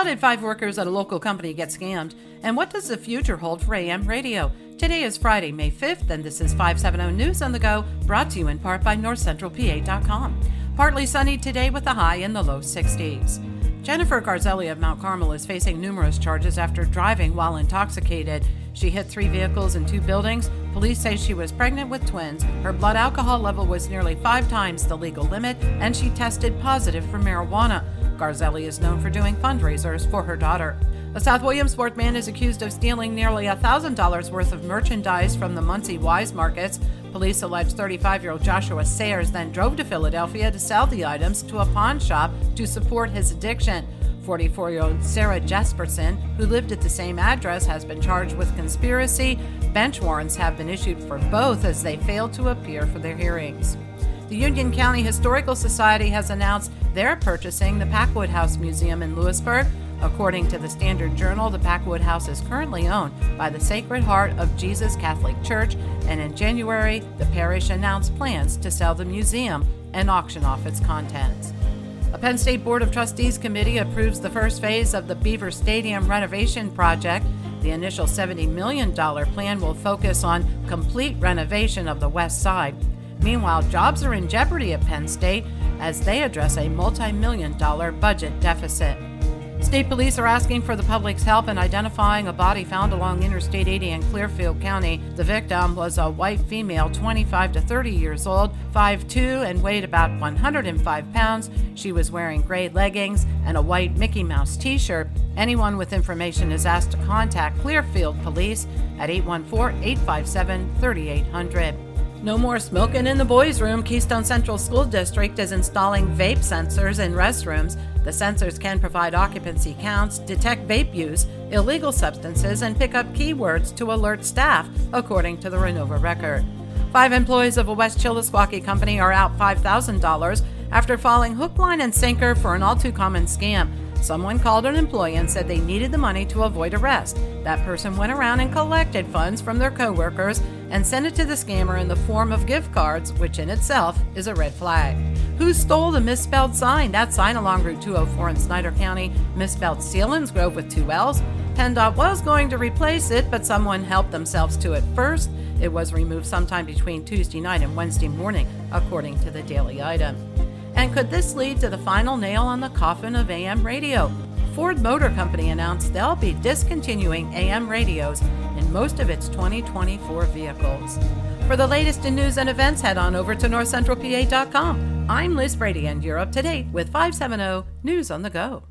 How did five workers at a local company get scammed? And what does the future hold for AM radio? Today is Friday, May 5th, and this is 570 News on the Go, brought to you in part by NorthCentralPA.com. Partly sunny today with a high in the low 60s. Jennifer Garzelli of Mount Carmel is facing numerous charges after driving while intoxicated. She hit three vehicles and two buildings. Police say she was pregnant with twins. Her blood alcohol level was nearly five times the legal limit, and she tested positive for marijuana. Garzelli is known for doing fundraisers for her daughter. A South Williamsport man is accused of stealing nearly $1,000 worth of merchandise from the Muncy Weis markets. Police allege 35 year old Joshua Sayers then drove to Philadelphia to sell the items to a pawn shop to support his addiction. 44 year old Sarah Jesperson, who lived at the same address, has been charged with conspiracy. Bench warrants have been issued for both as they failed to appear for their hearings. The Union County Historical Society has announced they're purchasing the Packwood House Museum in Lewisburg. According to the Standard Journal, the Packwood House is currently owned by the Sacred Heart of Jesus Catholic Church, and in January, the parish announced plans to sell the museum and auction off its contents. A Penn State Board of Trustees committee approves the first phase of the Beaver Stadium renovation project. The initial $70 million plan will focus on complete renovation of the west side. Meanwhile, jobs are in jeopardy at Penn State as they address a multi million dollar budget deficit. State police are asking for the public's help in identifying a body found along Interstate 80 in Clearfield County. The victim was a white female, 25 to 30 years old, 5'2, and weighed about 105 pounds. She was wearing gray leggings and a white Mickey Mouse t shirt. Anyone with information is asked to contact Clearfield Police at 814 857 3800. No more smoking in the boys' room. Keystone Central School District is installing vape sensors in restrooms. The sensors can provide occupancy counts, detect vape use, illegal substances, and pick up keywords to alert staff, according to the Renovo record. Five employees of a West Chillisquaque company are out $5,000 after falling hook, line, and sinker for an all too common scam. Someone called an employee and said they needed the money to avoid arrest. That person went around and collected funds from their coworkers and sent it to the scammer in the form of gift cards, which in itself is a red flag. Who stole the misspelled sign? That sign along Route 204 in Snyder County misspelled Selinsgrove with two L's. PennDOT was going to replace it, but someone helped themselves to it first. It was removed sometime between Tuesday night and Wednesday morning, according to the Daily Item. And could this lead to the final nail on the coffin of AM radio? Ford Motor Company announced they'll be discontinuing AM radios in most of its 2024 vehicles. For the latest in news and events, head on over to northcentralpa.com. I'm Liz Brady, and you're up to date with 570 News on the Go.